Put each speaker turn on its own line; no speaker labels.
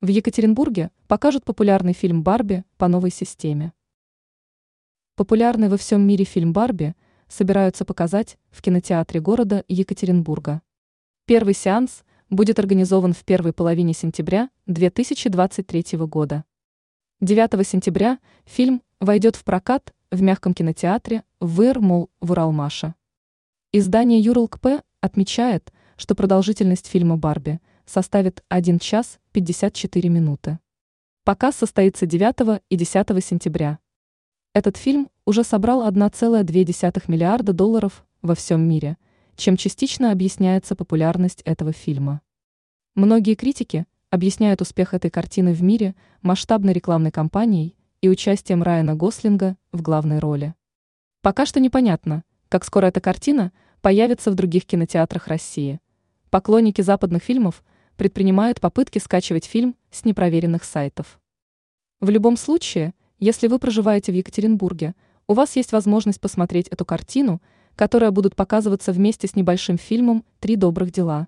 В Екатеринбурге покажут популярный фильм «Барби» по новой системе. Популярный во всем мире фильм «Барби» собираются показать в кинотеатре города Екатеринбурга. Первый сеанс будет организован в первой половине сентября 2023 года. 9 сентября фильм войдет в прокат в мягком кинотеатре в Ирмол в Уралмаше. Издание ЮРЛКП отмечает, что продолжительность фильма «Барби» составит 1 час 54 минуты. Показ состоится 9 и 10 сентября. Этот фильм уже собрал 1,2 миллиарда долларов во всем мире, чем частично объясняется популярность этого фильма. Многие критики объясняют успех этой картины в мире масштабной рекламной кампанией и участием Райана Гослинга в главной роли. Пока что непонятно, как скоро эта картина появится в других кинотеатрах России. Поклонники западных фильмов предпринимают попытки скачивать фильм с непроверенных сайтов. В любом случае, если вы проживаете в Екатеринбурге, у вас есть возможность посмотреть эту картину, которая будут показываться вместе с небольшим фильмом «Три добрых дела».